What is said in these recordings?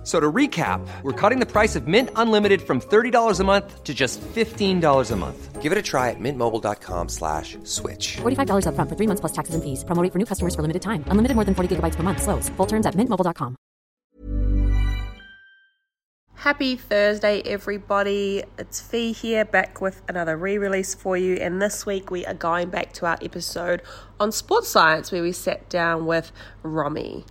F- So to recap, we're cutting the price of Mint Unlimited from $30 a month to just $15 a month. Give it a try at mintmobile.com slash switch. $45 upfront for three months plus taxes and fees. Promo rate for new customers for limited time. Unlimited more than 40 gigabytes per month. Slows. Full terms at mintmobile.com. Happy Thursday, everybody. It's Fee here, back with another re release for you. And this week we are going back to our episode on sports science where we sat down with Romy.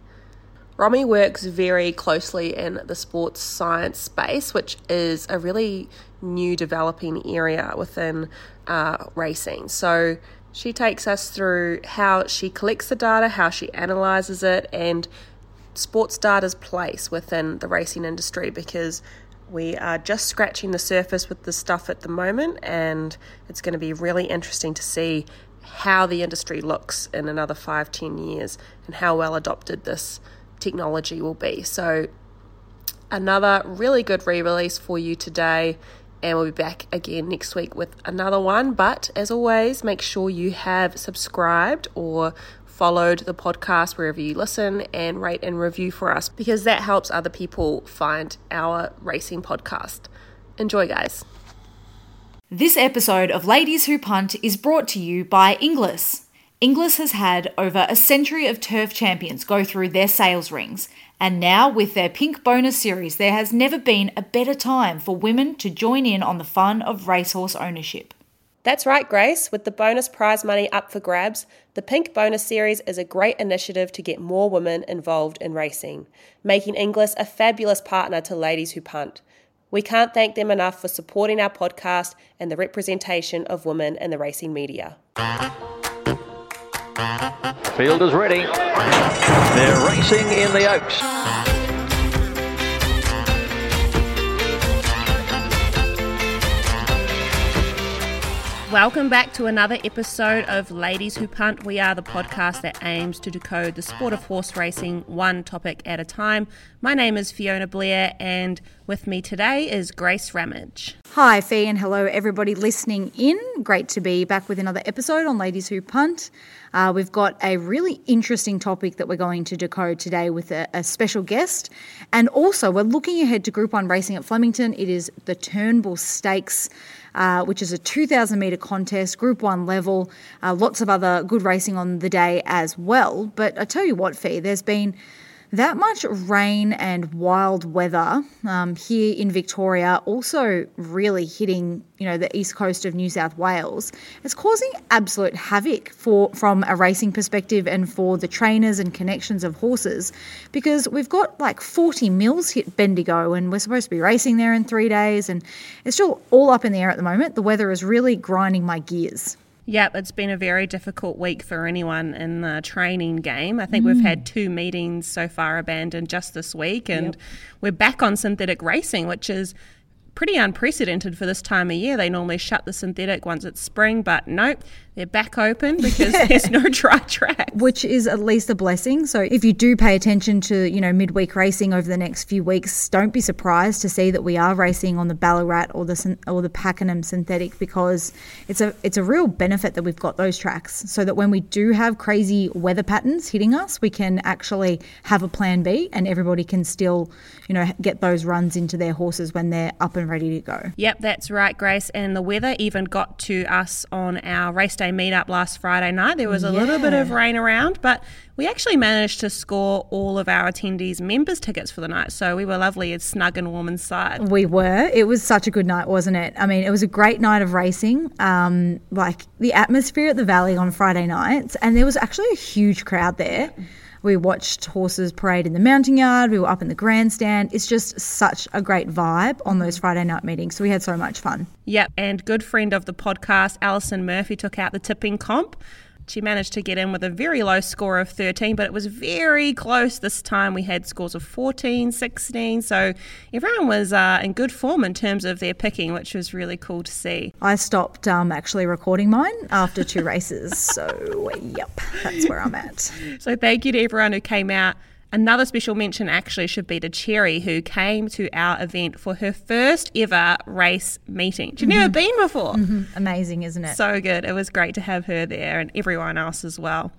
Romy works very closely in the sports science space, which is a really new developing area within uh, racing. So she takes us through how she collects the data, how she analyzes it, and sports data's place within the racing industry because we are just scratching the surface with this stuff at the moment, and it's going to be really interesting to see how the industry looks in another five, ten years and how well adopted this technology will be. So, another really good re release for you today. And we'll be back again next week with another one. But as always, make sure you have subscribed or followed the podcast wherever you listen and rate and review for us because that helps other people find our racing podcast. Enjoy, guys. This episode of Ladies Who Punt is brought to you by Inglis. Inglis has had over a century of turf champions go through their sales rings, and now with their Pink Bonus series, there has never been a better time for women to join in on the fun of racehorse ownership. That's right, Grace. With the bonus prize money up for grabs, the Pink Bonus Series is a great initiative to get more women involved in racing, making Inglis a fabulous partner to Ladies Who Punt. We can't thank them enough for supporting our podcast and the representation of women in the racing media. Field is ready. They're racing in the Oaks. Welcome back to another episode of Ladies Who Punt. We are the podcast that aims to decode the sport of horse racing one topic at a time. My name is Fiona Blair, and with me today is Grace Ramage. Hi, Fee, and hello, everybody listening in. Great to be back with another episode on Ladies Who Punt. Uh, we've got a really interesting topic that we're going to decode today with a, a special guest. And also, we're looking ahead to Group 1 racing at Flemington. It is the Turnbull Stakes. Uh, which is a 2,000 metre contest, Group 1 level. Uh, lots of other good racing on the day as well. But I tell you what, Fee, there's been that much rain and wild weather um, here in Victoria, also really hitting you know the east coast of New South Wales, it's causing absolute havoc for from a racing perspective and for the trainers and connections of horses, because we've got like 40 mils hit Bendigo and we're supposed to be racing there in three days, and it's still all up in the air at the moment. The weather is really grinding my gears. Yep, it's been a very difficult week for anyone in the training game. I think we've hmm. had two meetings so far abandoned just this week, and we're back on synthetic racing, which is pretty unprecedented for this time of year. They normally shut the synthetic once it's spring, but nope, they're back open because there's no dry track. which is at least a blessing. So if you do pay attention to, you know, midweek racing over the next few weeks, don't be surprised to see that we are racing on the Ballarat or the or the Pakenham synthetic because it's a it's a real benefit that we've got those tracks so that when we do have crazy weather patterns hitting us, we can actually have a plan B and everybody can still, you know, get those runs into their horses when they're up and ready to go. Yep, that's right, Grace. And the weather even got to us on our race day meetup last Friday night. There was a little bit of rain around, but we actually managed to score all of our attendees members tickets for the night. So we were lovely and snug and warm inside. We were. It was such a good night, wasn't it? I mean, it was a great night of racing. Um, like the atmosphere at the Valley on Friday nights, and there was actually a huge crowd there. We watched horses parade in the mounting yard. We were up in the grandstand. It's just such a great vibe on those Friday night meetings. So we had so much fun. Yep, and good friend of the podcast, Alison Murphy, took out the tipping comp. She managed to get in with a very low score of 13, but it was very close this time. We had scores of 14, 16, so everyone was uh, in good form in terms of their picking, which was really cool to see. I stopped um, actually recording mine after two races. So, yep, that's where I'm at. So thank you to everyone who came out Another special mention actually should be to Cherry, who came to our event for her first ever race meeting. She'd never mm-hmm. been before. Mm-hmm. Amazing, isn't it? So good. It was great to have her there and everyone else as well.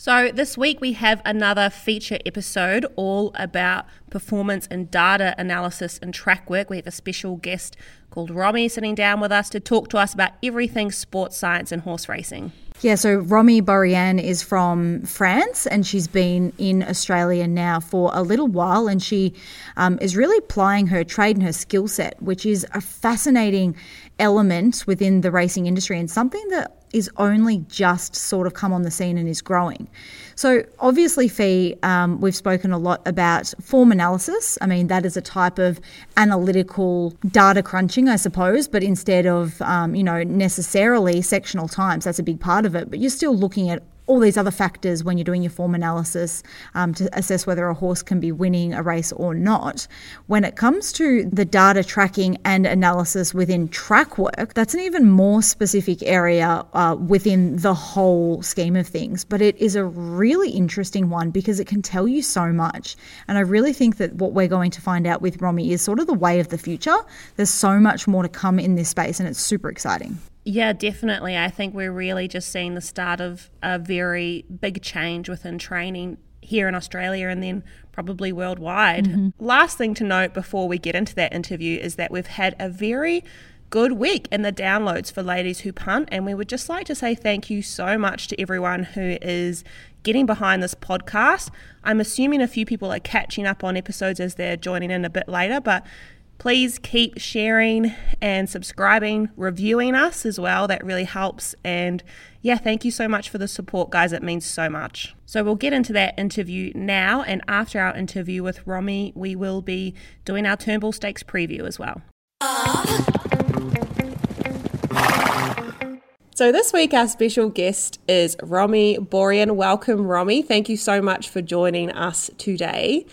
So, this week we have another feature episode all about performance and data analysis and track work. We have a special guest called Romy sitting down with us to talk to us about everything sports science and horse racing. Yeah, so Romy Borian is from France and she's been in Australia now for a little while and she um, is really plying her trade and her skill set, which is a fascinating element within the racing industry and something that is only just sort of come on the scene and is growing. So, obviously, Fee, um, we've spoken a lot about form analysis. I mean, that is a type of analytical data crunching, I suppose, but instead of, um, you know, necessarily sectional times, that's a big part of it. But you're still looking at all these other factors when you're doing your form analysis um, to assess whether a horse can be winning a race or not. When it comes to the data tracking and analysis within track work, that's an even more specific area uh, within the whole scheme of things. But it is a really interesting one because it can tell you so much. And I really think that what we're going to find out with Romy is sort of the way of the future. There's so much more to come in this space, and it's super exciting. Yeah, definitely. I think we're really just seeing the start of a very big change within training here in Australia and then probably worldwide. Mm-hmm. Last thing to note before we get into that interview is that we've had a very good week in the downloads for Ladies Who Punt, and we would just like to say thank you so much to everyone who is getting behind this podcast. I'm assuming a few people are catching up on episodes as they're joining in a bit later, but Please keep sharing and subscribing, reviewing us as well. That really helps. And yeah, thank you so much for the support, guys. It means so much. So we'll get into that interview now. And after our interview with Romy, we will be doing our Turnbull Stakes preview as well. So this week our special guest is Romy Borian. Welcome, Romy. Thank you so much for joining us today.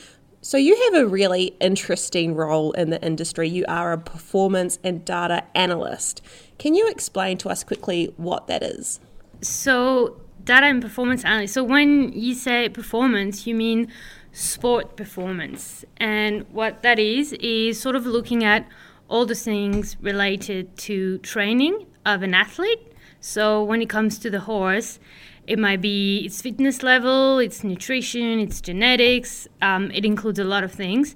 So you have a really interesting role in the industry. You are a performance and data analyst. Can you explain to us quickly what that is? So, data and performance analyst. So, when you say performance, you mean sport performance. And what that is, is sort of looking at all the things related to training of an athlete. So, when it comes to the horse, it might be its fitness level, its nutrition, its genetics. Um, it includes a lot of things.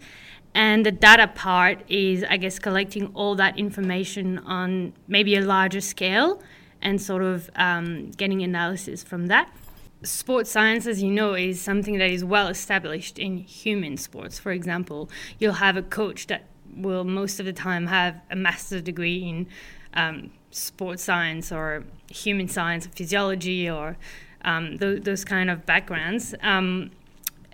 And the data part is, I guess, collecting all that information on maybe a larger scale and sort of um, getting analysis from that. Sports science, as you know, is something that is well established in human sports. For example, you'll have a coach that will most of the time have a master's degree in um, sports science or human science or physiology or um, th- those kind of backgrounds. Um,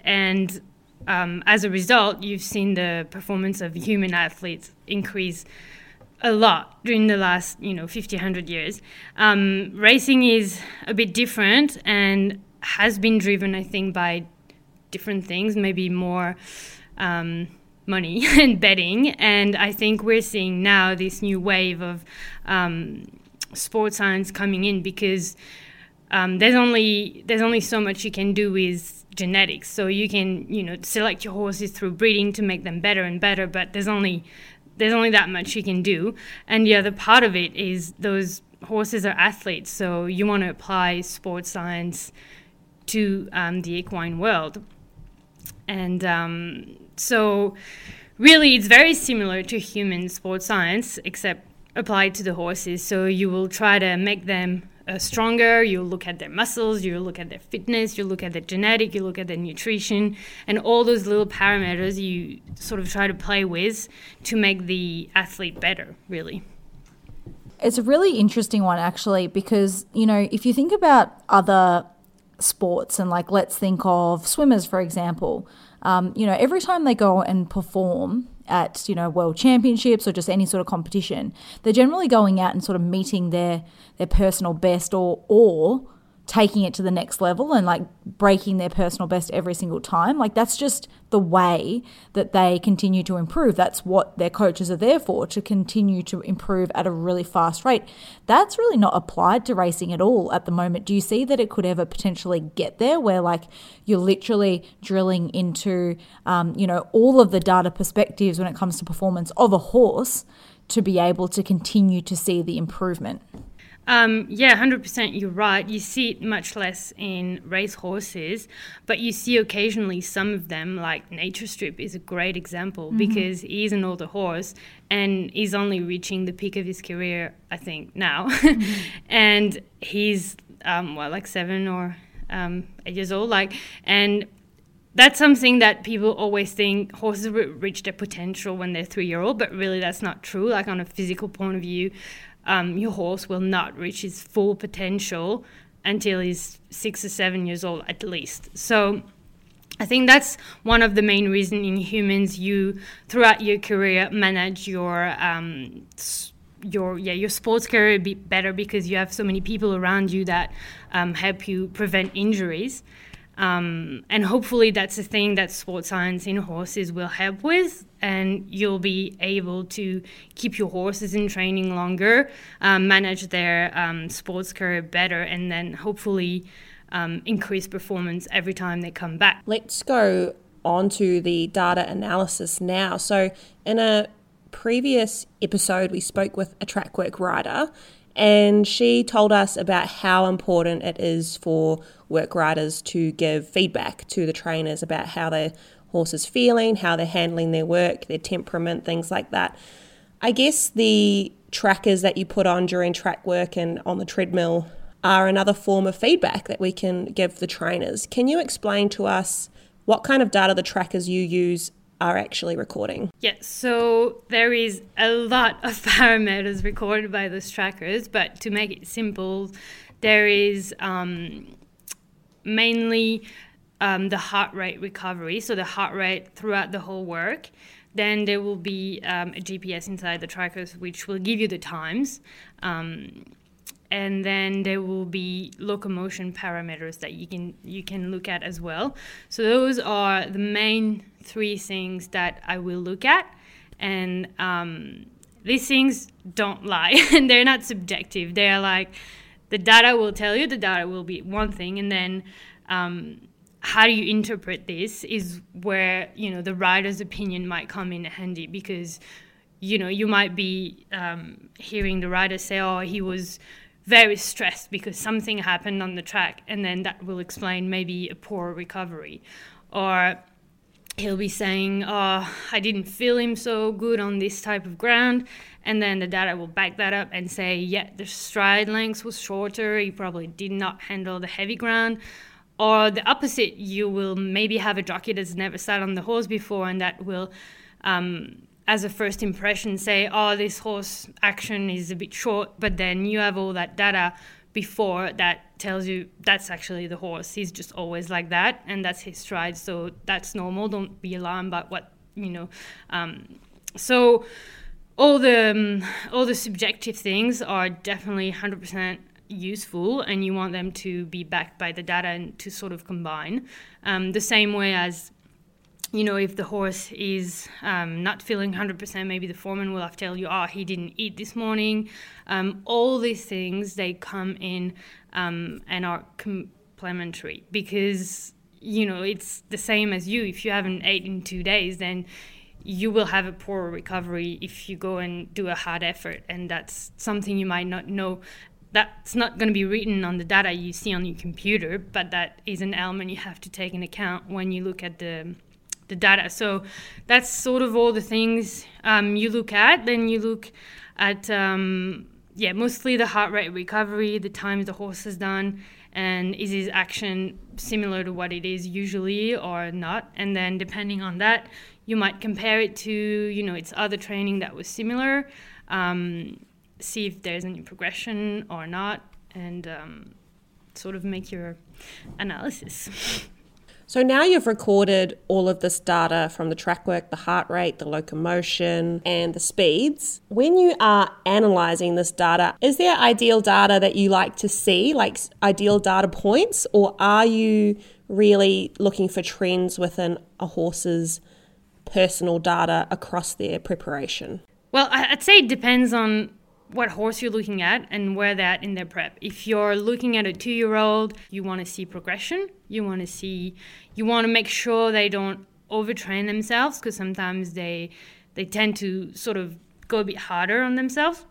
and um, as a result, you've seen the performance of human athletes increase a lot during the last, you know, 50, 100 years. Um, racing is a bit different and has been driven, I think, by different things, maybe more um, money and betting. And I think we're seeing now this new wave of um, sports science coming in because um, there's only there's only so much you can do with genetics. So you can you know select your horses through breeding to make them better and better, but there's only there's only that much you can do. And the other part of it is those horses are athletes, so you want to apply sports science to um, the equine world. And um, so, really, it's very similar to human sports science, except applied to the horses. So, you will try to make them uh, stronger, you look at their muscles, you look at their fitness, you look at their genetic, you look at their nutrition, and all those little parameters you sort of try to play with to make the athlete better, really. It's a really interesting one, actually, because, you know, if you think about other sports and, like, let's think of swimmers, for example, um, you know, every time they go and perform at, you know, world championships or just any sort of competition, they're generally going out and sort of meeting their, their personal best or, or taking it to the next level and like breaking their personal best every single time. Like that's just the way that they continue to improve. That's what their coaches are there for to continue to improve at a really fast rate. That's really not applied to racing at all at the moment. Do you see that it could ever potentially get there where like you're literally drilling into, um, you know, all of the data perspectives when it comes to performance of a horse to be able to continue to see the improvement? Um, yeah, 100% you're right. You see it much less in race horses, but you see occasionally some of them, like Nature Strip is a great example mm-hmm. because he's an older horse and he's only reaching the peak of his career, I think, now. Mm-hmm. and he's, um, well, like seven or um, eight years old. Like, and that's something that people always think horses reach their potential when they're three year old, but really that's not true. Like on a physical point of view, um, your horse will not reach his full potential until he's six or seven years old at least. So I think that's one of the main reasons in humans you throughout your career manage your um, your yeah your sports career bit better because you have so many people around you that um, help you prevent injuries. Um, and hopefully that's a thing that sports science in horses will help with and you'll be able to keep your horses in training longer um, manage their um, sports career better and then hopefully um, increase performance every time they come back. Let's go on to the data analysis now. So in a previous episode we spoke with a track work rider and she told us about how important it is for work riders to give feedback to the trainers about how their horse is feeling, how they're handling their work, their temperament, things like that. I guess the trackers that you put on during track work and on the treadmill are another form of feedback that we can give the trainers. Can you explain to us what kind of data the trackers you use are actually recording? Yes, so there is a lot of parameters recorded by those trackers, but to make it simple, there is um, mainly um, the heart rate recovery, so the heart rate throughout the whole work. Then there will be um, a GPS inside the trackers, which will give you the times. And then there will be locomotion parameters that you can you can look at as well. So those are the main three things that I will look at, and um, these things don't lie, and they're not subjective. They're like the data will tell you the data will be one thing, and then um, how do you interpret this is where you know the rider's opinion might come in handy because you know you might be um, hearing the rider say, "Oh, he was." Very stressed because something happened on the track, and then that will explain maybe a poor recovery. Or he'll be saying, Oh, I didn't feel him so good on this type of ground. And then the data will back that up and say, Yeah, the stride length was shorter. He probably did not handle the heavy ground. Or the opposite, you will maybe have a jockey that's never sat on the horse before and that will um, as a first impression say, oh, this horse action is a bit short, but then you have all that data before that tells you that's actually the horse. He's just always like that, and that's his stride. So that's normal. Don't be alarmed by what you know. Um, so all the um, all the subjective things are definitely 100% useful, and you want them to be backed by the data and to sort of combine. Um, the same way as you know, if the horse is um, not feeling 100%, maybe the foreman will have to tell you, oh, he didn't eat this morning. Um, all these things, they come in um, and are complementary because, you know, it's the same as you. If you haven't ate in two days, then you will have a poor recovery if you go and do a hard effort. And that's something you might not know that's not going to be written on the data you see on your computer, but that is an element you have to take in account when you look at the the data. So that's sort of all the things um, you look at. Then you look at um, yeah, mostly the heart rate recovery, the times the horse has done, and is his action similar to what it is usually or not. And then depending on that, you might compare it to you know its other training that was similar, um, see if there's any progression or not, and um, sort of make your analysis. So now you've recorded all of this data from the track work, the heart rate, the locomotion, and the speeds. When you are analysing this data, is there ideal data that you like to see, like ideal data points, or are you really looking for trends within a horse's personal data across their preparation? Well, I'd say it depends on what horse you're looking at and where they're at in their prep. If you're looking at a two year old, you want to see progression. You want to see, you want to make sure they don't overtrain themselves because sometimes they they tend to sort of go a bit harder on themselves.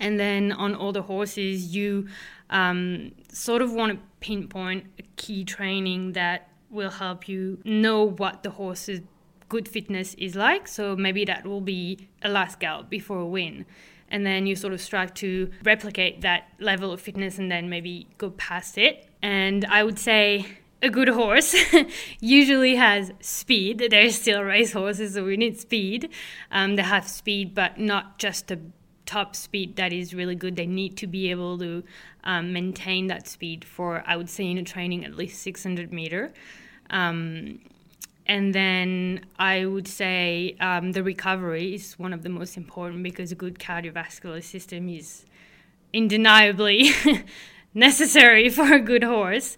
And then on older horses, you um, sort of want to pinpoint a key training that will help you know what the horse's good fitness is like. So maybe that will be a last gallop before a win and then you sort of strive to replicate that level of fitness and then maybe go past it. And I would say a good horse usually has speed. They're still race horses, so we need speed. Um, they have speed, but not just the top speed that is really good. They need to be able to um, maintain that speed for, I would say, in a training at least 600 meter. Um, and then I would say um, the recovery is one of the most important because a good cardiovascular system is undeniably necessary for a good horse.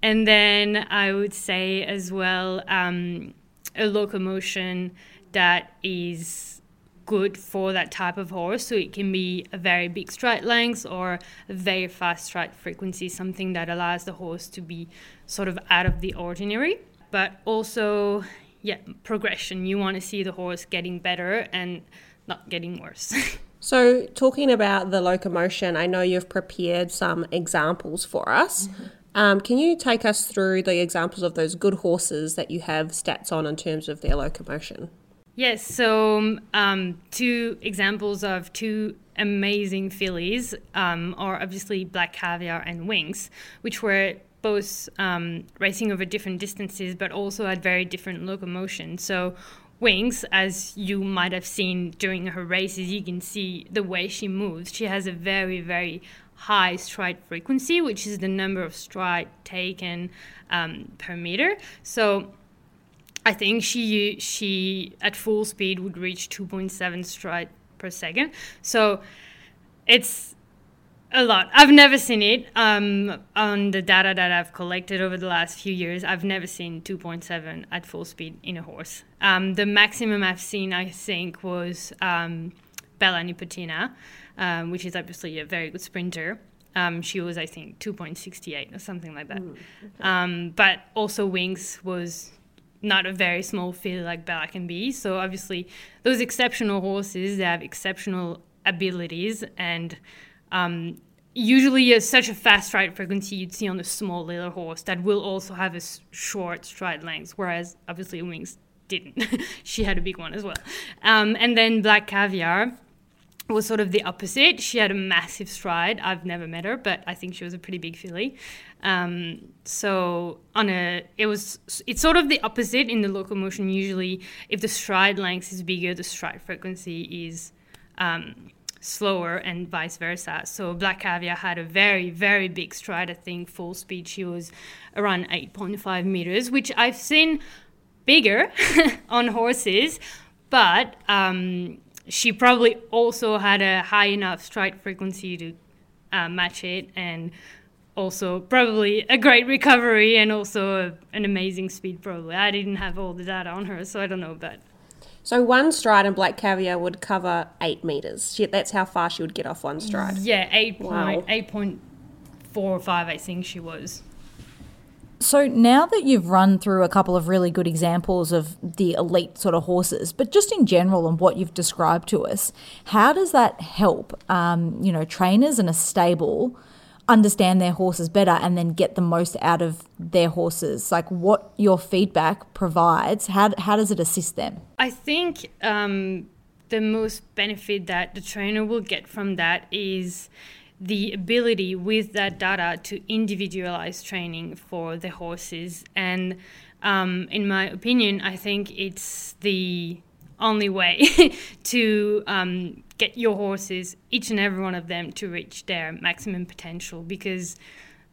And then I would say as well um, a locomotion that is good for that type of horse. So it can be a very big stride length or a very fast stride frequency, something that allows the horse to be sort of out of the ordinary but also yeah progression. You want to see the horse getting better and not getting worse. So talking about the locomotion i know you've prepared some examples for us. Mm-hmm. um, can you take us through the examples of those good horses that you have stats on in terms of their locomotion? Yes so um, two examples of two amazing fillies um, are obviously black caviar and wings which were both um, racing over different distances, but also at very different locomotion. So Wings, as you might have seen during her races, you can see the way she moves. She has a very, very high stride frequency, which is the number of stride taken um, per meter. So I think she she at full speed would reach 2.7 stride per second. So it's a lot. I've never seen it um, on the data that I've collected over the last few years. I've never seen 2.7 at full speed in a horse. Um, the maximum I've seen, I think, was um, Bella Nipotina, um, which is obviously a very good sprinter. Um, she was, I think, 2.68 or something like that. Mm, okay. Um, but also Wings was not a very small field like Bella can be. So obviously, those exceptional horses, they have exceptional abilities and um, usually a, such a fast stride frequency you'd see on a small little horse that will also have a short stride length, whereas obviously Wings didn't. she had a big one as well. Um, and then Black Caviar was sort of the opposite. She had a massive stride. I've never met her, but I think she was a pretty big filly. Um, so on a, it was it's sort of the opposite in the locomotion. Usually, if the stride length is bigger, the stride frequency is um, slower and vice versa. So Black Caviar had a very, very big stride. I think full speed she was around 8.5 meters, which I've seen bigger on horses, but um, she probably also had a high enough stride frequency to uh, match it and also probably a great recovery and also a, an amazing speed probably. I didn't have all the data on her, so I don't know, but so one stride in black caviar would cover eight meters. She, that's how far she would get off one stride. Yeah, eight wow. point eight point four or five. I think she was. So now that you've run through a couple of really good examples of the elite sort of horses, but just in general and what you've described to us, how does that help, um, you know, trainers and a stable understand their horses better and then get the most out of their horses. Like what your feedback provides how, how does it assist them? I think um, the most benefit that the trainer will get from that is the ability with that data to individualize training for the horses. And um, in my opinion i think it's the only way to um, get your horses, each and every one of them, to reach their maximum potential. Because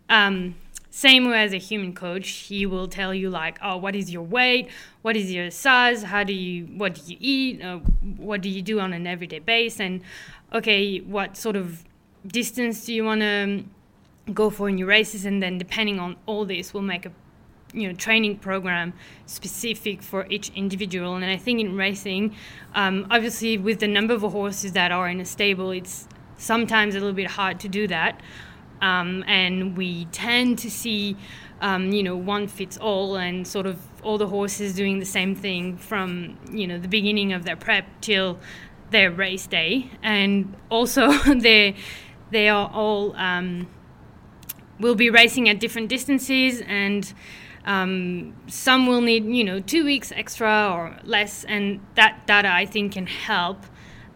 um, same way as a human coach, he will tell you like, oh, what is your weight? What is your size? How do you, what do you eat? Uh, what do you do on an everyday basis? And okay, what sort of distance do you want to go for in your races? And then depending on all this, we'll make a you know training program specific for each individual. And i think in racing um, obviously with the number of horses that are in a stable it's sometimes a little bit hard to do that. Um, and we tend to see um, you know one fits all and sort of all the horses doing the same thing from you know the beginning of their prep till their race day. And also they they are all um, will be racing at different distances and um, some will need you know two weeks extra or less and that data i think can help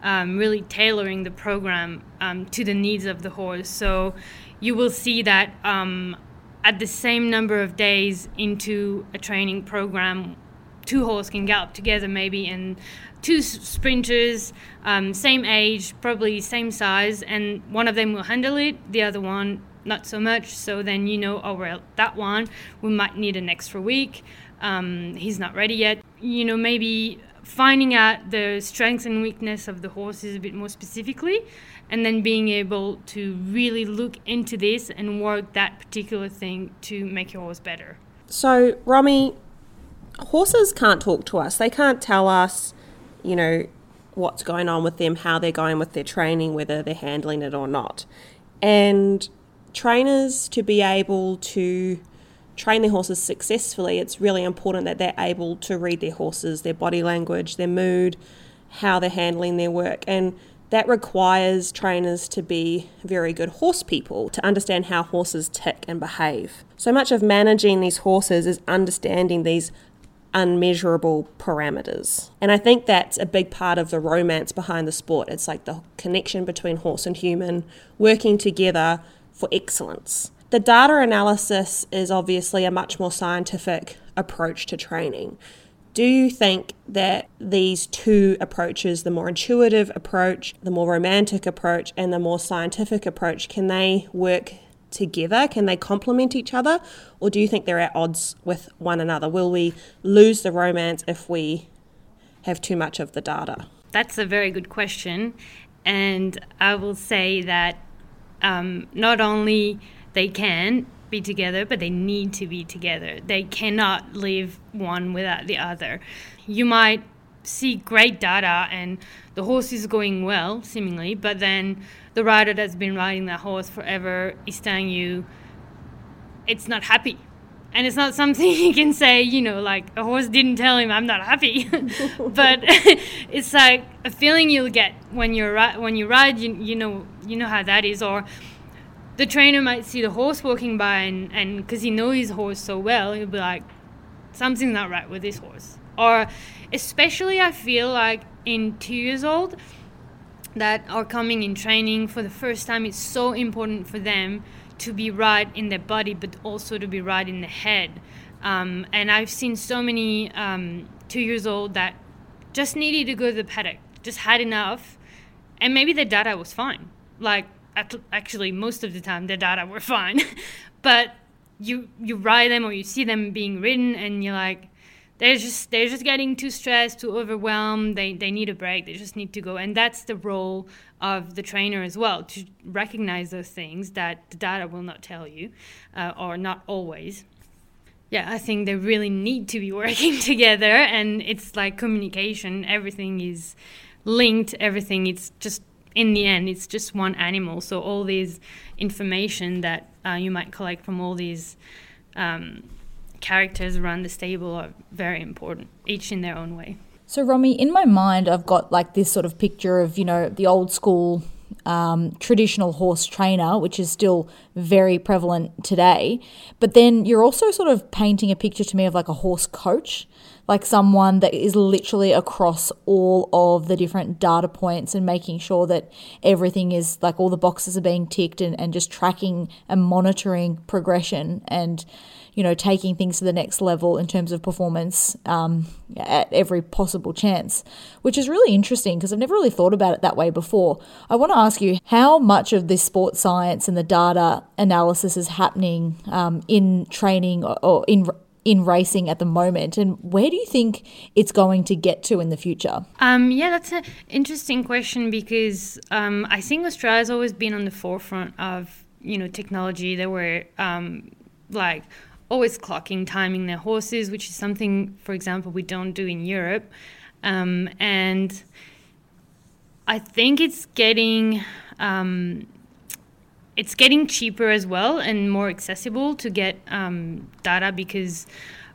um, really tailoring the program um, to the needs of the horse. So you will see that um, at the same number of days into a training program, two horses can gallop together maybe and two sprinters um, same age probably same size and one of them will handle it the other one not so much so then you know oh well that one we might need an extra week um, he's not ready yet you know maybe finding out the strengths and weakness of the horses a bit more specifically and then being able to really look into this and work that particular thing to make your horse better. So, Romy, horses can't talk to us. They can't tell us, you know, what's going on with them, how they're going with their training, whether they're handling it or not. And trainers to be able to train their horses successfully, it's really important that they're able to read their horses, their body language, their mood, how they're handling their work. And that requires trainers to be very good horse people to understand how horses tick and behave. So much of managing these horses is understanding these unmeasurable parameters. And I think that's a big part of the romance behind the sport. It's like the connection between horse and human working together for excellence. The data analysis is obviously a much more scientific approach to training. Do you think that these two approaches, the more intuitive approach, the more romantic approach, and the more scientific approach, can they work together? Can they complement each other? Or do you think they're at odds with one another? Will we lose the romance if we have too much of the data? That's a very good question. And I will say that um, not only they can, be together, but they need to be together. They cannot live one without the other. You might see great data and the horse is going well, seemingly, but then the rider that's been riding that horse forever is telling you it's not happy. And it's not something you can say, you know, like a horse didn't tell him I'm not happy, but it's like a feeling you'll get when you're when you ride. You, you know you know how that is, or the trainer might see the horse walking by and and because he knows his horse so well he'll be like something's not right with this horse. Or especially i feel like in two years old that are coming in training for the first time it's so important for them to be right in their body but also to be right in the head. Um, and i've seen so many um, two years old that just needed to go to the paddock just had enough and maybe their data was fine like actually most of the time the data were fine. But you you ride them or you see them being written and you're like they're just they're just getting too stressed too overwhelmed. They they need a break. They just need to go. And that's the role of the trainer as well to recognize those things that the data will not tell you uh, or not always. Yeah i think they really need to be working together. And it's like communication. Everything is linked. Everything it's just in the end, it's just one animal. So all these information that uh, you might collect from all these um, characters around the stable are very important, each in their own way. So, Romy, in my mind, I've got like this sort of picture of, you know, the old school um, traditional horse trainer, which is still very prevalent today. But then you're also sort of painting a picture to me of like a horse coach. Like someone that is literally across all of the different data points and making sure that everything is like all the boxes are being ticked and, and just tracking and monitoring progression and you know taking things to the next level in terms of performance um, at every possible chance which is really interesting because i've never really thought about it that way before. I want to ask you how much of this sports science and the data analysis is happening um, in training or, or in in racing at the moment, and where do you think it's going to get to in the future? Um, yeah, that's an interesting question because um, I think Australia's always been on the forefront of you know technology. There were um, like always clocking, timing their horses, which is something, for example, we don't do in Europe, um, and I think it's getting um, it's getting cheaper as well and more accessible to get um, data because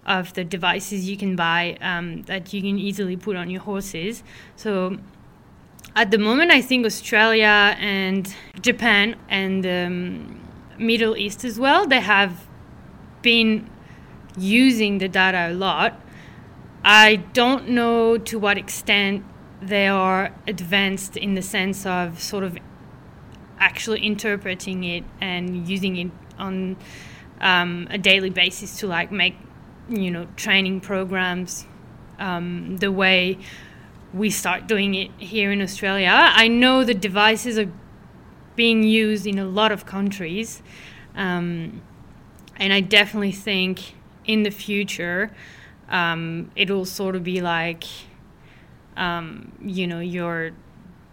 of the devices you can buy um, that you can easily put on your horses. So at the moment, I think Australia and Japan and um, Middle East as well, they have been using the data a lot. I don't know to what extent they are advanced in the sense of sort of actually interpreting it and using it on um, a daily basis to like make you know training programs um, the way we start doing it here in Australia. I know the devices are being used in a lot of countries, um, and I definitely think in the future um, it'll sort of be like um, you know your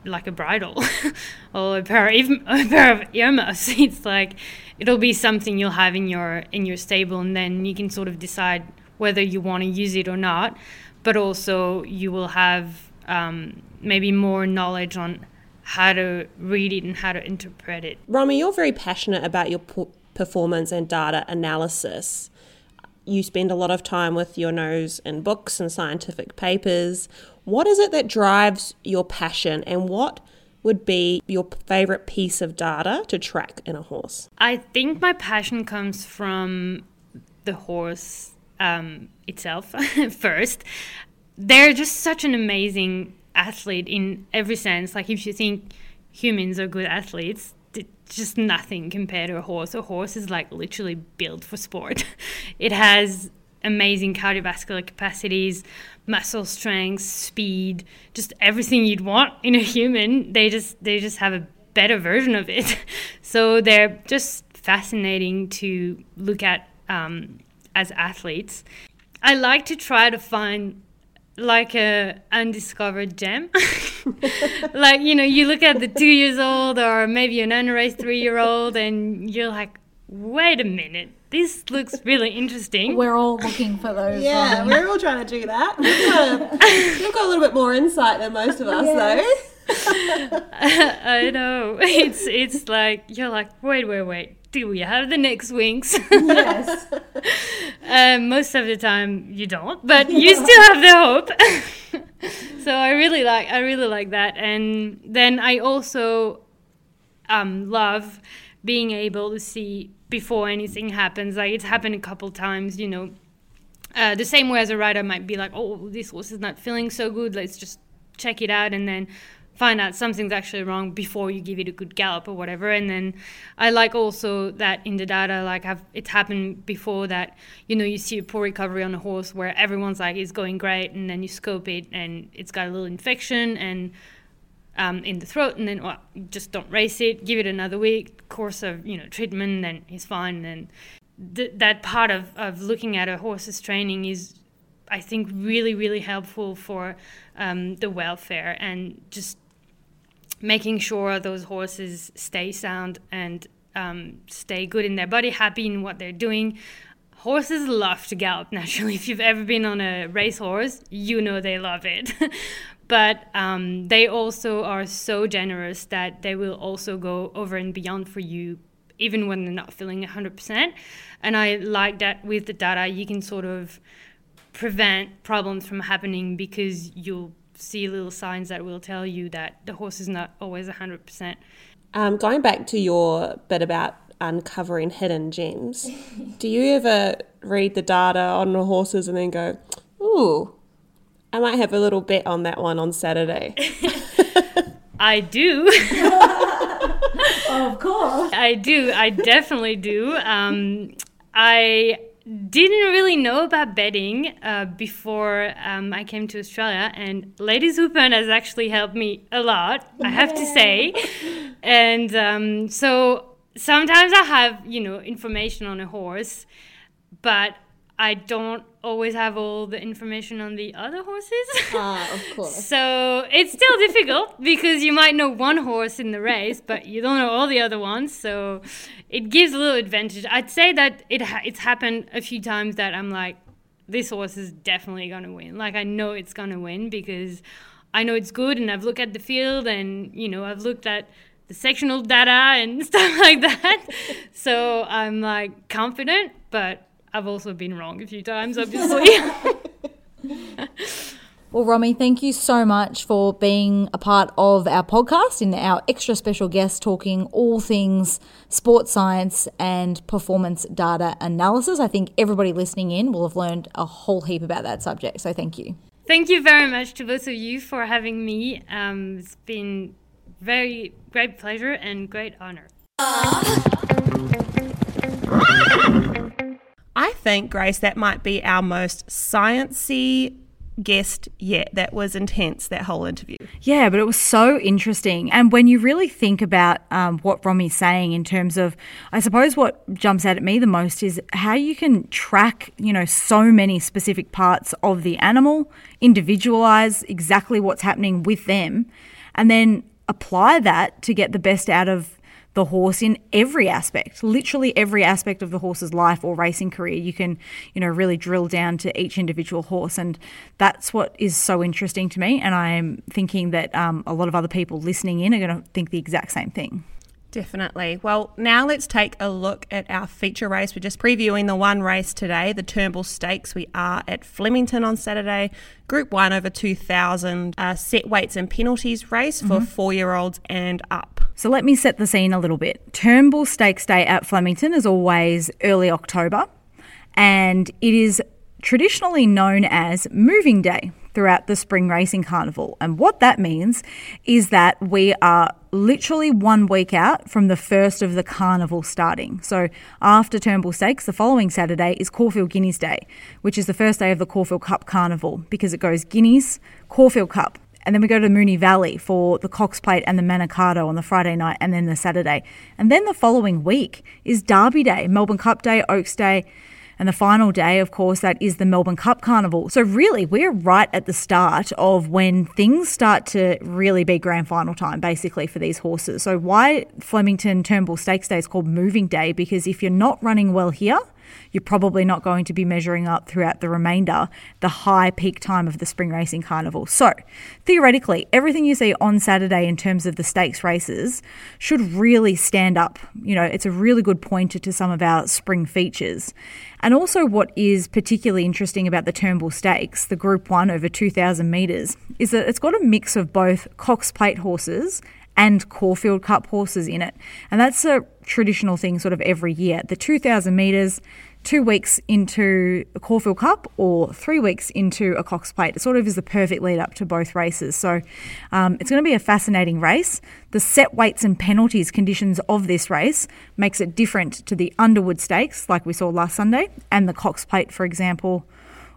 like a bridle or a pair, of, a pair of earmuffs. It's like it'll be something you'll have in your in your stable, and then you can sort of decide whether you want to use it or not. But also, you will have um, maybe more knowledge on how to read it and how to interpret it. Romy, you're very passionate about your performance and data analysis. You spend a lot of time with your nose in books and scientific papers. What is it that drives your passion and what would be your favorite piece of data to track in a horse? I think my passion comes from the horse um, itself first. They're just such an amazing athlete in every sense. Like, if you think humans are good athletes, just nothing compared to a horse. A horse is like literally built for sport. it has amazing cardiovascular capacities, muscle strength, speed, just everything you'd want in a human. They just they just have a better version of it. so they're just fascinating to look at um, as athletes. I like to try to find like a undiscovered gem. like you know, you look at the two years old or maybe an unraised three year old, and you're like, wait a minute, this looks really interesting. We're all looking for those. Yeah, um, we're all trying to do that. We've got, a, we've got a little bit more insight than most of us, yes. though. I know. It's it's like you're like, wait, wait, wait. Do we have the next wings? Yes. um, most of the time you don't, but you still have the hope. so I really like I really like that, and then I also um, love being able to see before anything happens. Like it's happened a couple times, you know. Uh, the same way as a rider might be like, oh, this horse is not feeling so good. Let's just check it out and then find out something's actually wrong before you give it a good gallop or whatever. And then I like also that in the data, like I've, it's happened before that, you know, you see a poor recovery on a horse where everyone's like, it's going great. And then you scope it and it's got a little infection and um, in the throat, and then well, just don't race it. Give it another week course of you know treatment, and then he's fine. And th- that part of, of looking at a horse's training is, I think, really really helpful for um, the welfare and just making sure those horses stay sound and um, stay good in their body, happy in what they're doing. Horses love to gallop naturally. If you've ever been on a racehorse, you know they love it. but um, they also are so generous that they will also go over and beyond for you even when they're not feeling 100% and i like that with the data you can sort of prevent problems from happening because you'll see little signs that will tell you that the horse is not always 100% um, going back to your bit about uncovering hidden gems do you ever read the data on the horses and then go Ooh. I might have a little bet on that one on Saturday. I do. of course. I do. I definitely do. Um, I didn't really know about betting uh, before um, I came to Australia, and Ladies Who Punt has actually helped me a lot, I have to say. And um, so sometimes I have, you know, information on a horse, but I don't always have all the information on the other horses. Ah, of course. so it's still difficult because you might know one horse in the race, but you don't know all the other ones. So it gives a little advantage. I'd say that it ha- it's happened a few times that I'm like, this horse is definitely gonna win. Like I know it's gonna win because I know it's good, and I've looked at the field, and you know I've looked at the sectional data and stuff like that. so I'm like confident, but I've also been wrong a few times, obviously. Well, Romy, thank you so much for being a part of our podcast and our extra special guest talking all things sports science and performance data analysis. I think everybody listening in will have learned a whole heap about that subject. So thank you. Thank you very much to both of you for having me. Um, it's been very great pleasure and great honor. I think, Grace, that might be our most sciencey guest yet. That was intense, that whole interview. Yeah, but it was so interesting. And when you really think about um, what Romy's saying in terms of, I suppose what jumps out at me the most is how you can track, you know, so many specific parts of the animal, individualize exactly what's happening with them, and then apply that to get the best out of the horse in every aspect, literally every aspect of the horse's life or racing career. You can, you know, really drill down to each individual horse, and that's what is so interesting to me. And I'm thinking that um, a lot of other people listening in are going to think the exact same thing. Definitely. Well, now let's take a look at our feature race. We're just previewing the one race today, the Turnbull Stakes. We are at Flemington on Saturday, Group 1 over 2,000, uh, set weights and penalties race for four year olds and up. So let me set the scene a little bit. Turnbull Stakes Day at Flemington is always early October, and it is traditionally known as Moving Day throughout the Spring Racing Carnival. And what that means is that we are literally one week out from the first of the carnival starting. So after Turnbull Stakes, the following Saturday is Caulfield Guineas Day, which is the first day of the Caulfield Cup Carnival because it goes Guineas, Caulfield Cup, and then we go to Moonee Valley for the Cox Plate and the Manikato on the Friday night and then the Saturday. And then the following week is Derby Day, Melbourne Cup Day, Oaks Day. And the final day, of course, that is the Melbourne Cup Carnival. So, really, we're right at the start of when things start to really be grand final time, basically, for these horses. So, why Flemington Turnbull Stakes Day is called Moving Day? Because if you're not running well here, you're probably not going to be measuring up throughout the remainder, the high peak time of the spring racing carnival. So, theoretically, everything you see on Saturday in terms of the stakes races should really stand up. You know, it's a really good pointer to some of our spring features. And also, what is particularly interesting about the Turnbull Stakes, the Group 1 over 2,000 metres, is that it's got a mix of both Cox Plate horses and Caulfield Cup horses in it. And that's a traditional thing sort of every year. The 2,000 metres, two weeks into a Caulfield Cup or three weeks into a Cox Plate. It sort of is the perfect lead up to both races. So um, it's going to be a fascinating race. The set weights and penalties conditions of this race makes it different to the Underwood Stakes, like we saw last Sunday, and the Cox Plate, for example,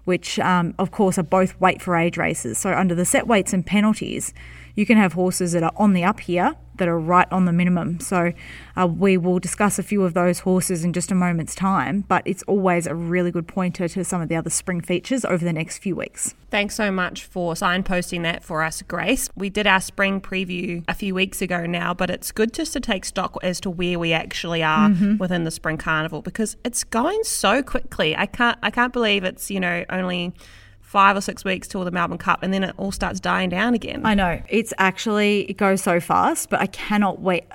which um, of course are both weight for age races. So under the set weights and penalties, you can have horses that are on the up here that are right on the minimum. So uh, we will discuss a few of those horses in just a moment's time, but it's always a really good pointer to some of the other spring features over the next few weeks. Thanks so much for signposting that for us, Grace. We did our spring preview a few weeks ago now, but it's good just to take stock as to where we actually are within the spring carnival because it's going so quickly. I can't I can't believe it's, you know, only five or six weeks till the Melbourne Cup and then it all starts dying down again. I know. It's actually, it goes so fast, but I cannot wait.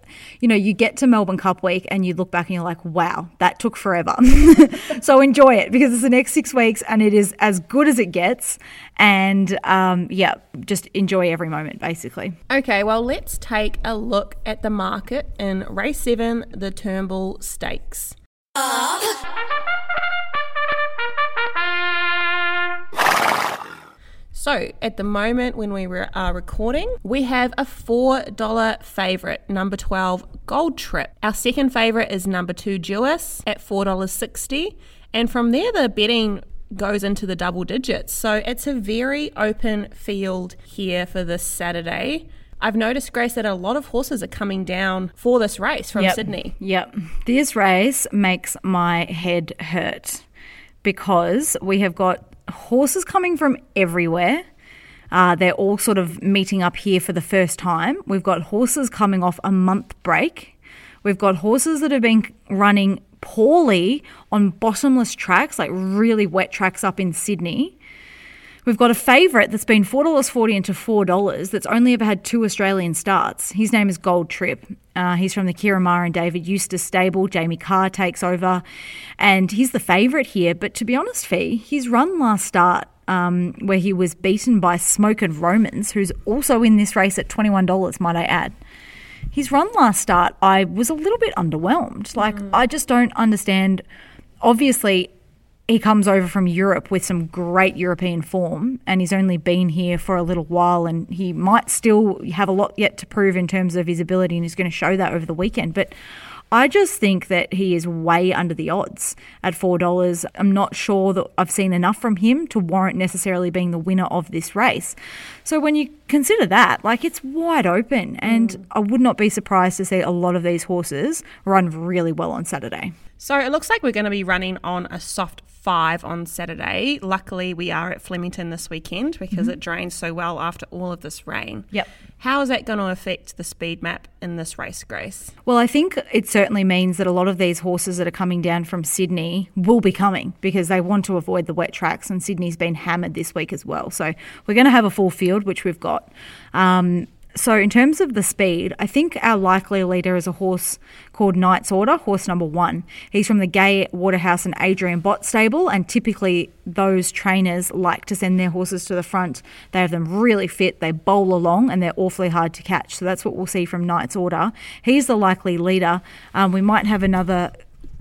You know, you get to Melbourne Cup week and you look back and you're like, wow, that took forever. so enjoy it because it's the next six weeks and it is as good as it gets. And um, yeah, just enjoy every moment, basically. Okay, well, let's take a look at the market in race seven, the Turnbull Stakes. So, at the moment when we re- are recording, we have a $4 favourite, number 12, Gold Trip. Our second favourite is number 2, Jewess, at $4.60. And from there, the betting goes into the double digits. So, it's a very open field here for this Saturday. I've noticed, Grace, that a lot of horses are coming down for this race from Yep. Sydney. Yep. This race makes my head hurt because we have got horses coming from everywhere. Uh, they're all sort of meeting up here for the first time. We've got horses coming off a month break. We've got horses that have been running poorly on bottomless tracks, like really wet tracks up in Sydney. We've got a favourite that's been $4.40 into $4 that's only ever had two Australian starts. His name is Gold Trip. Uh, he's from the Ciaron Maher and David Eustace stable. Jamie Kah takes over, and he's the favourite here. But to be honest, Fee, his run last start, um, where he was beaten by Smokin' Romans, who's also in this race at $21, might I add. His run last start, I was a little bit underwhelmed. Like, I just don't understand. Obviously, he comes over from Europe with some great European form, and he's only been here for a little while, and he might still have a lot yet to prove in terms of his ability, and he's going to show that over the weekend. But I just think that he is way under the odds at four dollars. I'm not sure that I've seen enough from him to warrant necessarily being the winner of this race. So when you consider that, like it's wide open, and mm. I would not be surprised to see a lot of these horses run really well on Saturday. So it looks like we're going to be running on a soft five on Saturday. Luckily, we are at Flemington this weekend because it drains so well after all of this rain. Yep. How is that going to affect the speed map in this race, Grace? Well, I think it certainly means that a lot of these horses that are coming down from Sydney will be coming because they want to avoid the wet tracks, and Sydney's been hammered this week as well. So we're going to have a full field, which we've got. Um, so, in terms of the speed, I think our likely leader is a horse called Knight's Order, horse number one. He's from the Gay Waterhouse and Adrian Bott stable, and typically those trainers like to send their horses to the front. They have them really fit, they bowl along, and they're awfully hard to catch. So, that's what we'll see from Knight's Order. He's the likely leader. Um, we might have another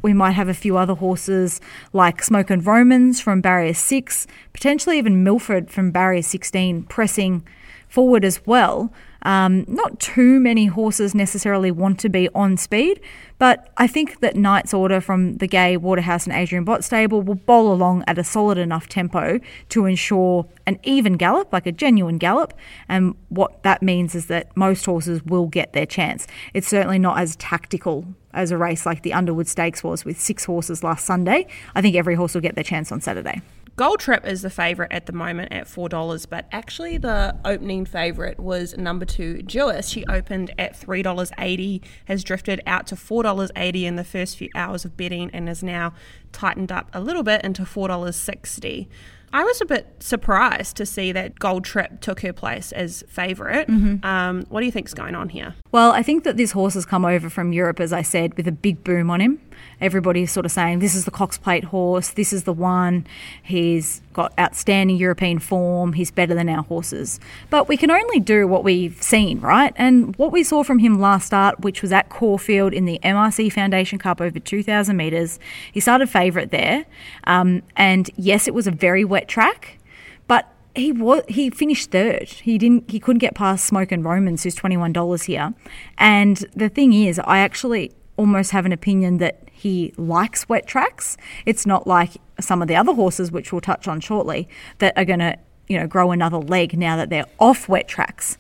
we might have a few other horses like Smokin' Romans from barrier 6, potentially even Milford from barrier 16 pressing forward as well. Um, not too many horses necessarily want to be on speed, but I think that Knight's Order from the Gay, Waterhouse, and Adrian Bott stable will bowl along at a solid enough tempo to ensure an even gallop, like a genuine gallop. And what that means is that most horses will get their chance. It's certainly not as tactical as a race like the Underwood Stakes was with six horses last Sunday. I think every horse will get their chance on Saturday. Gold Trip is the favourite at the moment at $4, but actually the opening favourite was number two, Jewess. She opened at $3.80, has drifted out to $4.80 in the first few hours of betting, and is now tightened up a little bit into $4.60. I was a bit surprised to see that Gold Trip took her place as favorite Um, what do you think's going on here? Well, I think that this horse has come over from Europe, as I said, with a big boom on him. Everybody's sort of saying, this is the Cox Plate horse, this is the one. He's got outstanding European form, he's better than our horses. But we can only do what we've seen, right? And what we saw from him last start, which was at Caulfield in the MRC Foundation Cup over 2,000 metres, he started favourite there. Um, and yes, it was a very wet track, but he was he finished third. He didn't he couldn't get past Smokin' Romans, who's twenty one dollars here. And the thing is, I actually almost have an opinion that he likes wet tracks. It's not like some of the other horses, which we'll touch on shortly, that are going to you know grow another leg now that they're off wet tracks.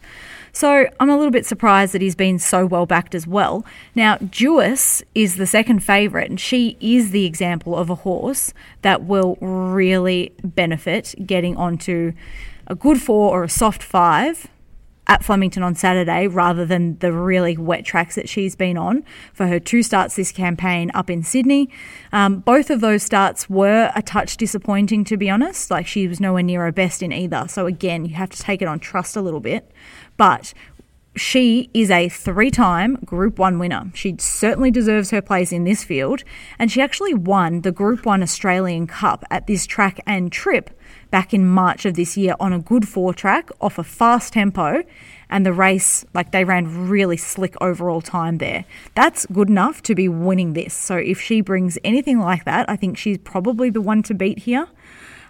So I'm a little bit surprised that he's been so well backed as well. Now, Jewess is the second favourite, and she is the example of a horse that will really benefit getting onto a good four or a soft five at Flemington on Saturday rather than the really wet tracks that she's been on for her two starts this campaign up in Sydney. Um, both of those starts were a touch disappointing, to be honest. Like she was nowhere near her best in either. So again, you have to take it on trust a little bit. But she is a three time Group 1 winner. She certainly deserves her place in this field, and she actually won the Group 1 Australian Cup at this track and trip back in March of this year on a good four track off a fast tempo. And the race, like they ran really slick overall time there. That's good enough to be winning this. So if she brings anything like that, I think she's probably the one to beat here.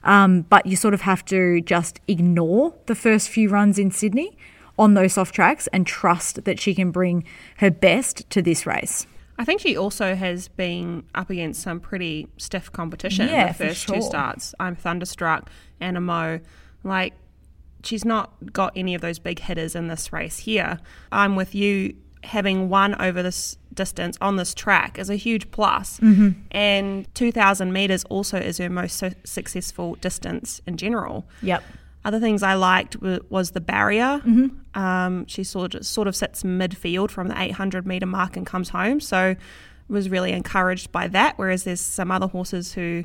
Um, but you sort of have to just ignore the first few runs in Sydney on those soft tracks and trust that she can bring her best to this race. I think she also has been up against some pretty stiff competition Yeah, the first two starts. I'm Thunderstruck, Anamoe. Like, she's not got any of those big hitters in this race here. I'm with you. Having won over this distance on this track is a huge plus. Mm-hmm. And 2,000 metres also is her most su- successful distance in general. Yep. Other things I liked w- was the barrier. Um, she sort of, sort of sits midfield from the 800 metre mark and comes home. So was really encouraged by that. Whereas there's some other horses who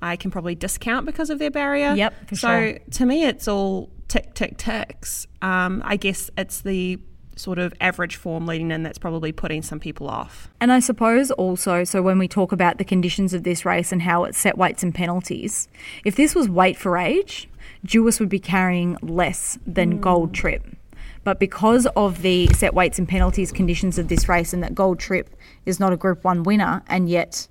I can probably discount because of their barrier. Yep, for so sure. to me, it's all tick, tick, ticks. Um, I guess it's the sort of average form leading in that's probably putting some people off. And I suppose also, so when we talk about the conditions of this race and how it's set weights and penalties, if this was weight for age, Jewess would be carrying less than Gold Trip. But because of the set weights and penalties conditions of this race and that Gold Trip is not a Group 1 winner and yet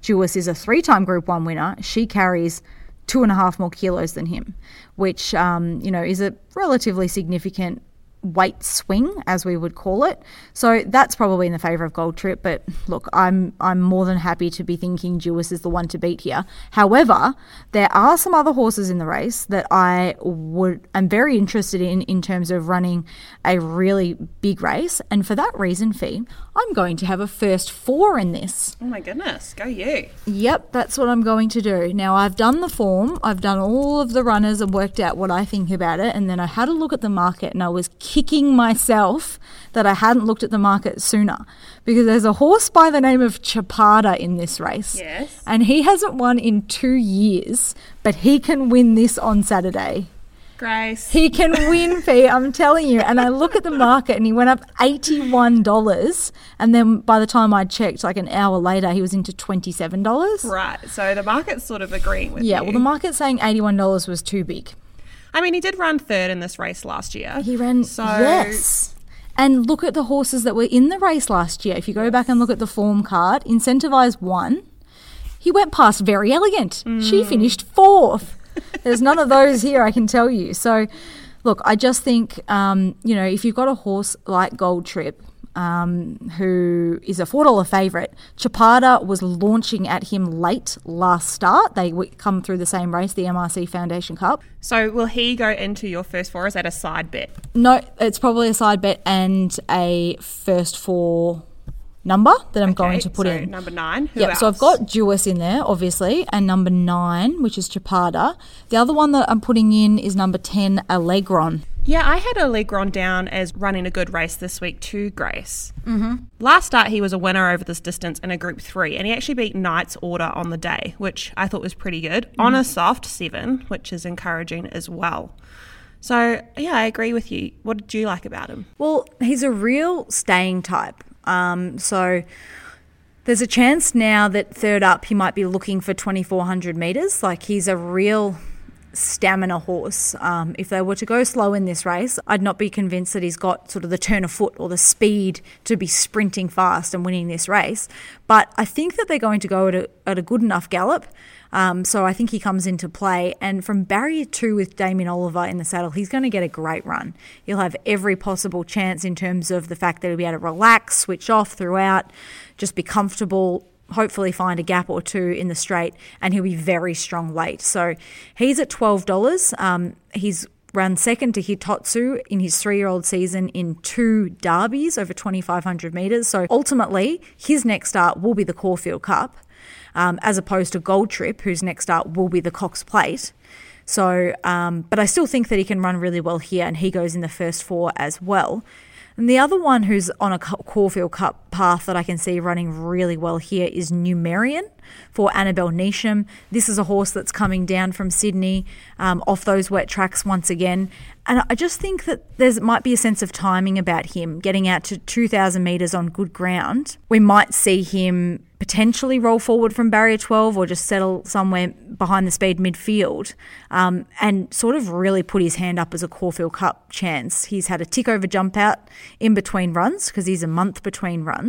Jewess is a three time Group 1 winner, she carries two and a half more kilos than him, which, um, you know, is a relatively significant weight swing, as we would call it. So that's probably in the favour of Gold Trip. But look, I'm I'm more than happy to be thinking Jewess is the one to beat here. However, there are some other horses in the race that I would am very interested in in terms of running a really big race, and for that reason, Fee, I'm going to have a first four in this. Oh my goodness, go you. Yep, that's what I'm going to do. Now, I've done the form, I've done all of the runners and worked out what I think about it, and then I had a look at the market and I was kicking myself that I hadn't looked at the market sooner because there's a horse by the name of Chapada in this race. Yes. And he hasn't won in two years, but he can win this on Saturday. Grace. He can win, Fee, I'm telling you. And I look at the market and he went up $81. And then by the time I checked, like an hour later, he was into $27. Right, so the market's sort of agreeing with Yeah, you. well, the market's saying $81 was too big. I mean, he did run third in this race last year. He ran, So yes. And look at the horses that were in the race last year. If you go back and look at the form card, Incentivise one. He went past Very Elegant. Mm. She finished fourth. There's none of those here, I can tell you. So, look, I just think, um, you know, if you've got a horse like Gold Trip, um, who is a four dollar favourite. Chapada was launching at him late last start. They come through the same race, the MRC Foundation Cup. So will he go into your first four? Is that a side bet? No, it's probably a side bet and a first four number that I'm going to put so in. number nine. Who Yep, so I've got Jewess in there, obviously, and number nine, which is Chapada. The other one that I'm putting in is number 10, Alegron. Yeah, I had Alegron down as running a good race this week too, Grace. Mm-hmm. Last start, he was a winner over this distance in a Group 3, and he actually beat Knight's Order on the day, which I thought was pretty good, on a soft 7, which is encouraging as well. So, yeah, I agree with you. What did you like about him? Well, he's a real staying type. Um, so there's a chance now that third up he might be looking for 2400 meters. Like he's a real stamina horse. Um, if they were to go slow in this race, I'd not be convinced that he's got sort of the turn of foot or the speed to be sprinting fast and winning this race. But I think that they're going to go at a, at a good enough gallop. Um, so I think he comes into play. And from barrier two with Damien Oliver in the saddle, he's going to get a great run. He'll have every possible chance in terms of the fact that he'll be able to relax, switch off throughout, just be comfortable, hopefully find a gap or two in the straight, and he'll be very strong late. So he's at $12. Um, he's ran second to Hitotsu in his three year old season in two derbies over 2,500 metres. So ultimately, his next start will be the Caulfield Cup, um, as opposed to Gold Trip, whose next start will be the Cox Plate. So, um, but I still think that he can run really well here, and he goes in the first four as well. And the other one who's on a Caulfield Cup path that I can see running really well here is Numerian for Annabel Neasham. This is a horse that's coming down from Sydney um, off those wet tracks once again. And I just think that there might be a sense of timing about him getting out to 2,000 metres on good ground. We might see him potentially roll forward from barrier 12 or just settle somewhere behind the speed midfield um, and sort of really put his hand up as a Caulfield Cup chance. He's had a tick over jump out in between runs because he's a month between runs,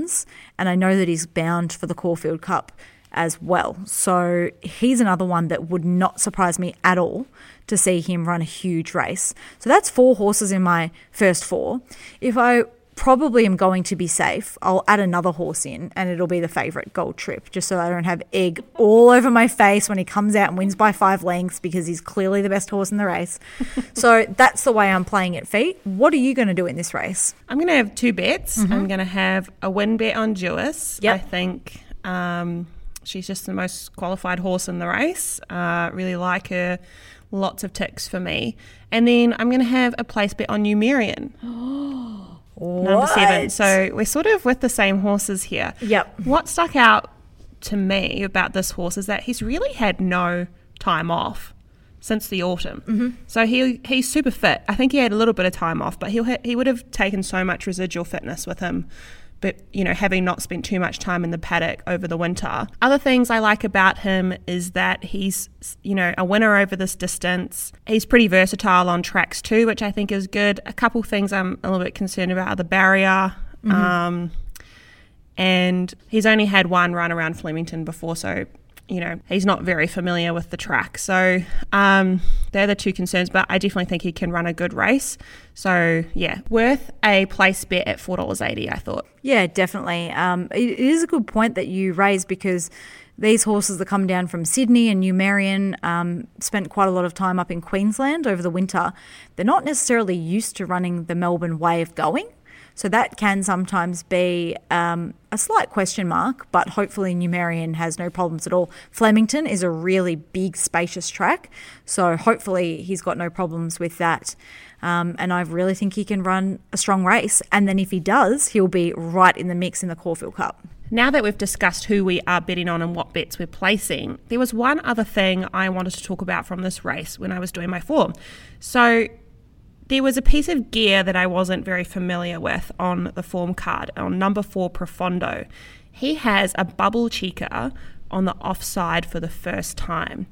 and I know that he's bound for the Caulfield Cup as well. So he's another one that would not surprise me at all to see him run a huge race. So that's four horses in my first four. If I probably am going to be safe, I'll add another horse in and it'll be the favourite Gold Trip, just so I don't have egg all over my face when he comes out and wins by five lengths because he's clearly the best horse in the race. so that's the way I'm playing it, Feet. What are you going to do in this race? I'm going to have two bets. I'm going to have a win bet on Jewess. Yep. I think um, she's just the most qualified horse in the race. Uh, really like her. Lots of ticks for me. And then I'm going to have a place bet on Numerian. Number seven. So we're sort of with the same horses here. Yep. What stuck out to me about this horse is that he's really had no time off since the autumn. Mm-hmm. So he he's super fit. I think he had a little bit of time off, but he'll ha- he would have taken so much residual fitness with him. But you know, having not spent too much time in the paddock over the winter. Other things I like about him is that he's you know a winner over this distance. He's pretty versatile on tracks too, which I think is good. A couple things I'm a little bit concerned about are the barrier. Um, and he's only had one run around Flemington before, so you know he's not very familiar with the track. So um, they're the two concerns, but I definitely think he can run a good race. So yeah, worth a place bet at four dollars eighty. I thought. Yeah, definitely. Um, it it is a good point that you raise because these horses that come down from Sydney and Numerian um, spent quite a lot of time up in Queensland over the winter. They're not necessarily used to running the Melbourne way of going. So that can sometimes be um, a slight question mark, but hopefully Numerian has no problems at all. Flemington is a really big, spacious track, so hopefully he's got no problems with that. Um, and I really think he can run a strong race. And then if he does, he'll be right in the mix in the Caulfield Cup. Now that we've discussed who we are betting on and what bets we're placing, there was one other thing I wanted to talk about from this race when I was doing my form. So there was a piece of gear that I wasn't very familiar with on the form card on number four Profondo. He has a bubble cheeker on the offside for the first time.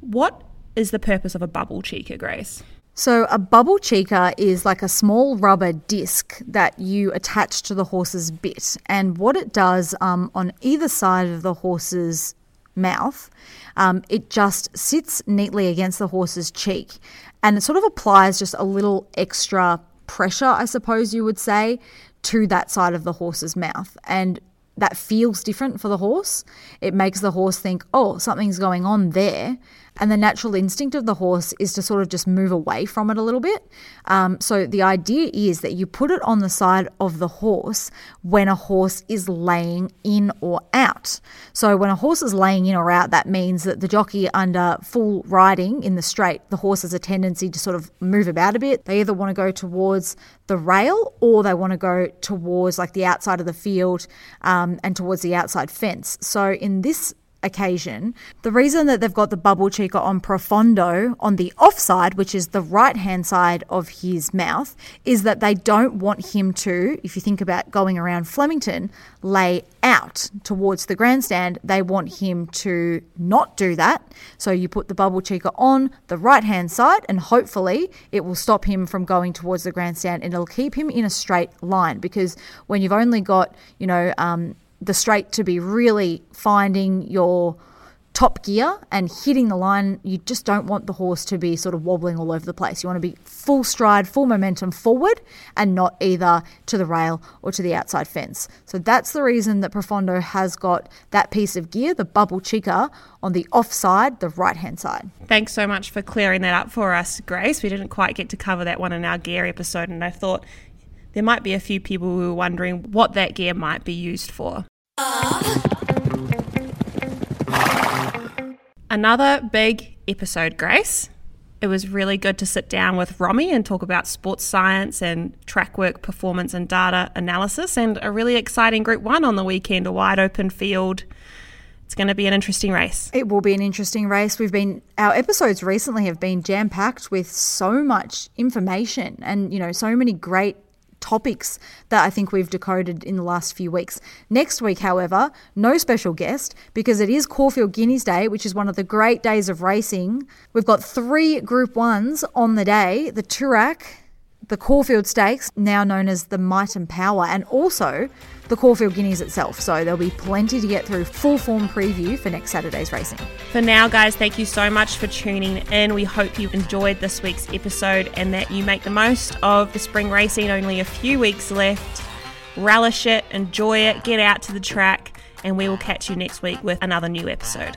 What is the purpose of a bubble cheeker, Grace? So, a bubble cheeker is like a small rubber disc that you attach to the horse's bit. And what it does um, on either side of the horse's mouth, um, it just sits neatly against the horse's cheek and it sort of applies just a little extra pressure, I suppose you would say, to that side of the horse's mouth. And that feels different for the horse. It makes the horse think, oh, something's going on there. And the natural instinct of the horse is to sort of just move away from it a little bit. Um, so the idea is that you put it on the side of the horse when a horse is laying in or out. So when a horse is laying in or out, that means that the jockey under full riding in the straight, the horse has a tendency to sort of move about a bit. They either want to go towards the rail or they want to go towards like the outside of the field um, and towards the outside fence. So in this occasion. The reason that they've got the bubble cheeker on profondo on the offside, which is the right hand side of his mouth, is that they don't want him to, if you think about going around Flemington, lay out towards the grandstand. They want him to not do that. So you put the bubble cheeker on the right hand side, and hopefully it will stop him from going towards the grandstand and it'll keep him in a straight line because when you've only got, you know, um, the straight to be really finding your top gear and hitting the line. You just don't want the horse to be sort of wobbling all over the place. You want to be full stride, full momentum forward and not either to the rail or to the outside fence. So that's the reason that Profondo has got that piece of gear, the bubble cheeker, on the offside, the right hand side. Thanks so much for clearing that up for us, Grace. We didn't quite get to cover that one in our gear episode, and I thought there might be a few people who were wondering what that gear might be used for. Another big episode, Grace. It was really good to sit down with Romy and talk about sports science and track work performance and data analysis, and a really exciting Group 1 on the weekend, a wide open field. It's going to be an interesting race. It will be an interesting race. We've been our episodes recently have been jam packed with so much information and you know so many great topics that I think we've decoded in the last few weeks. Next week, however, no special guest because it is Caulfield Guineas Day, which is one of the great days of racing. We've got three Group Ones on the day: the Toorak, the Caulfield Stakes, now known as the Might and Power, and also the Caulfield Guineas itself. So there'll be plenty to get through. Full form preview for next Saturday's racing. For now, guys, thank you so much for tuning in. We hope you enjoyed this week's episode and that you make the most of the spring racing. Only a few weeks left. Relish it, enjoy it, get out to the track, and we will catch you next week with another new episode.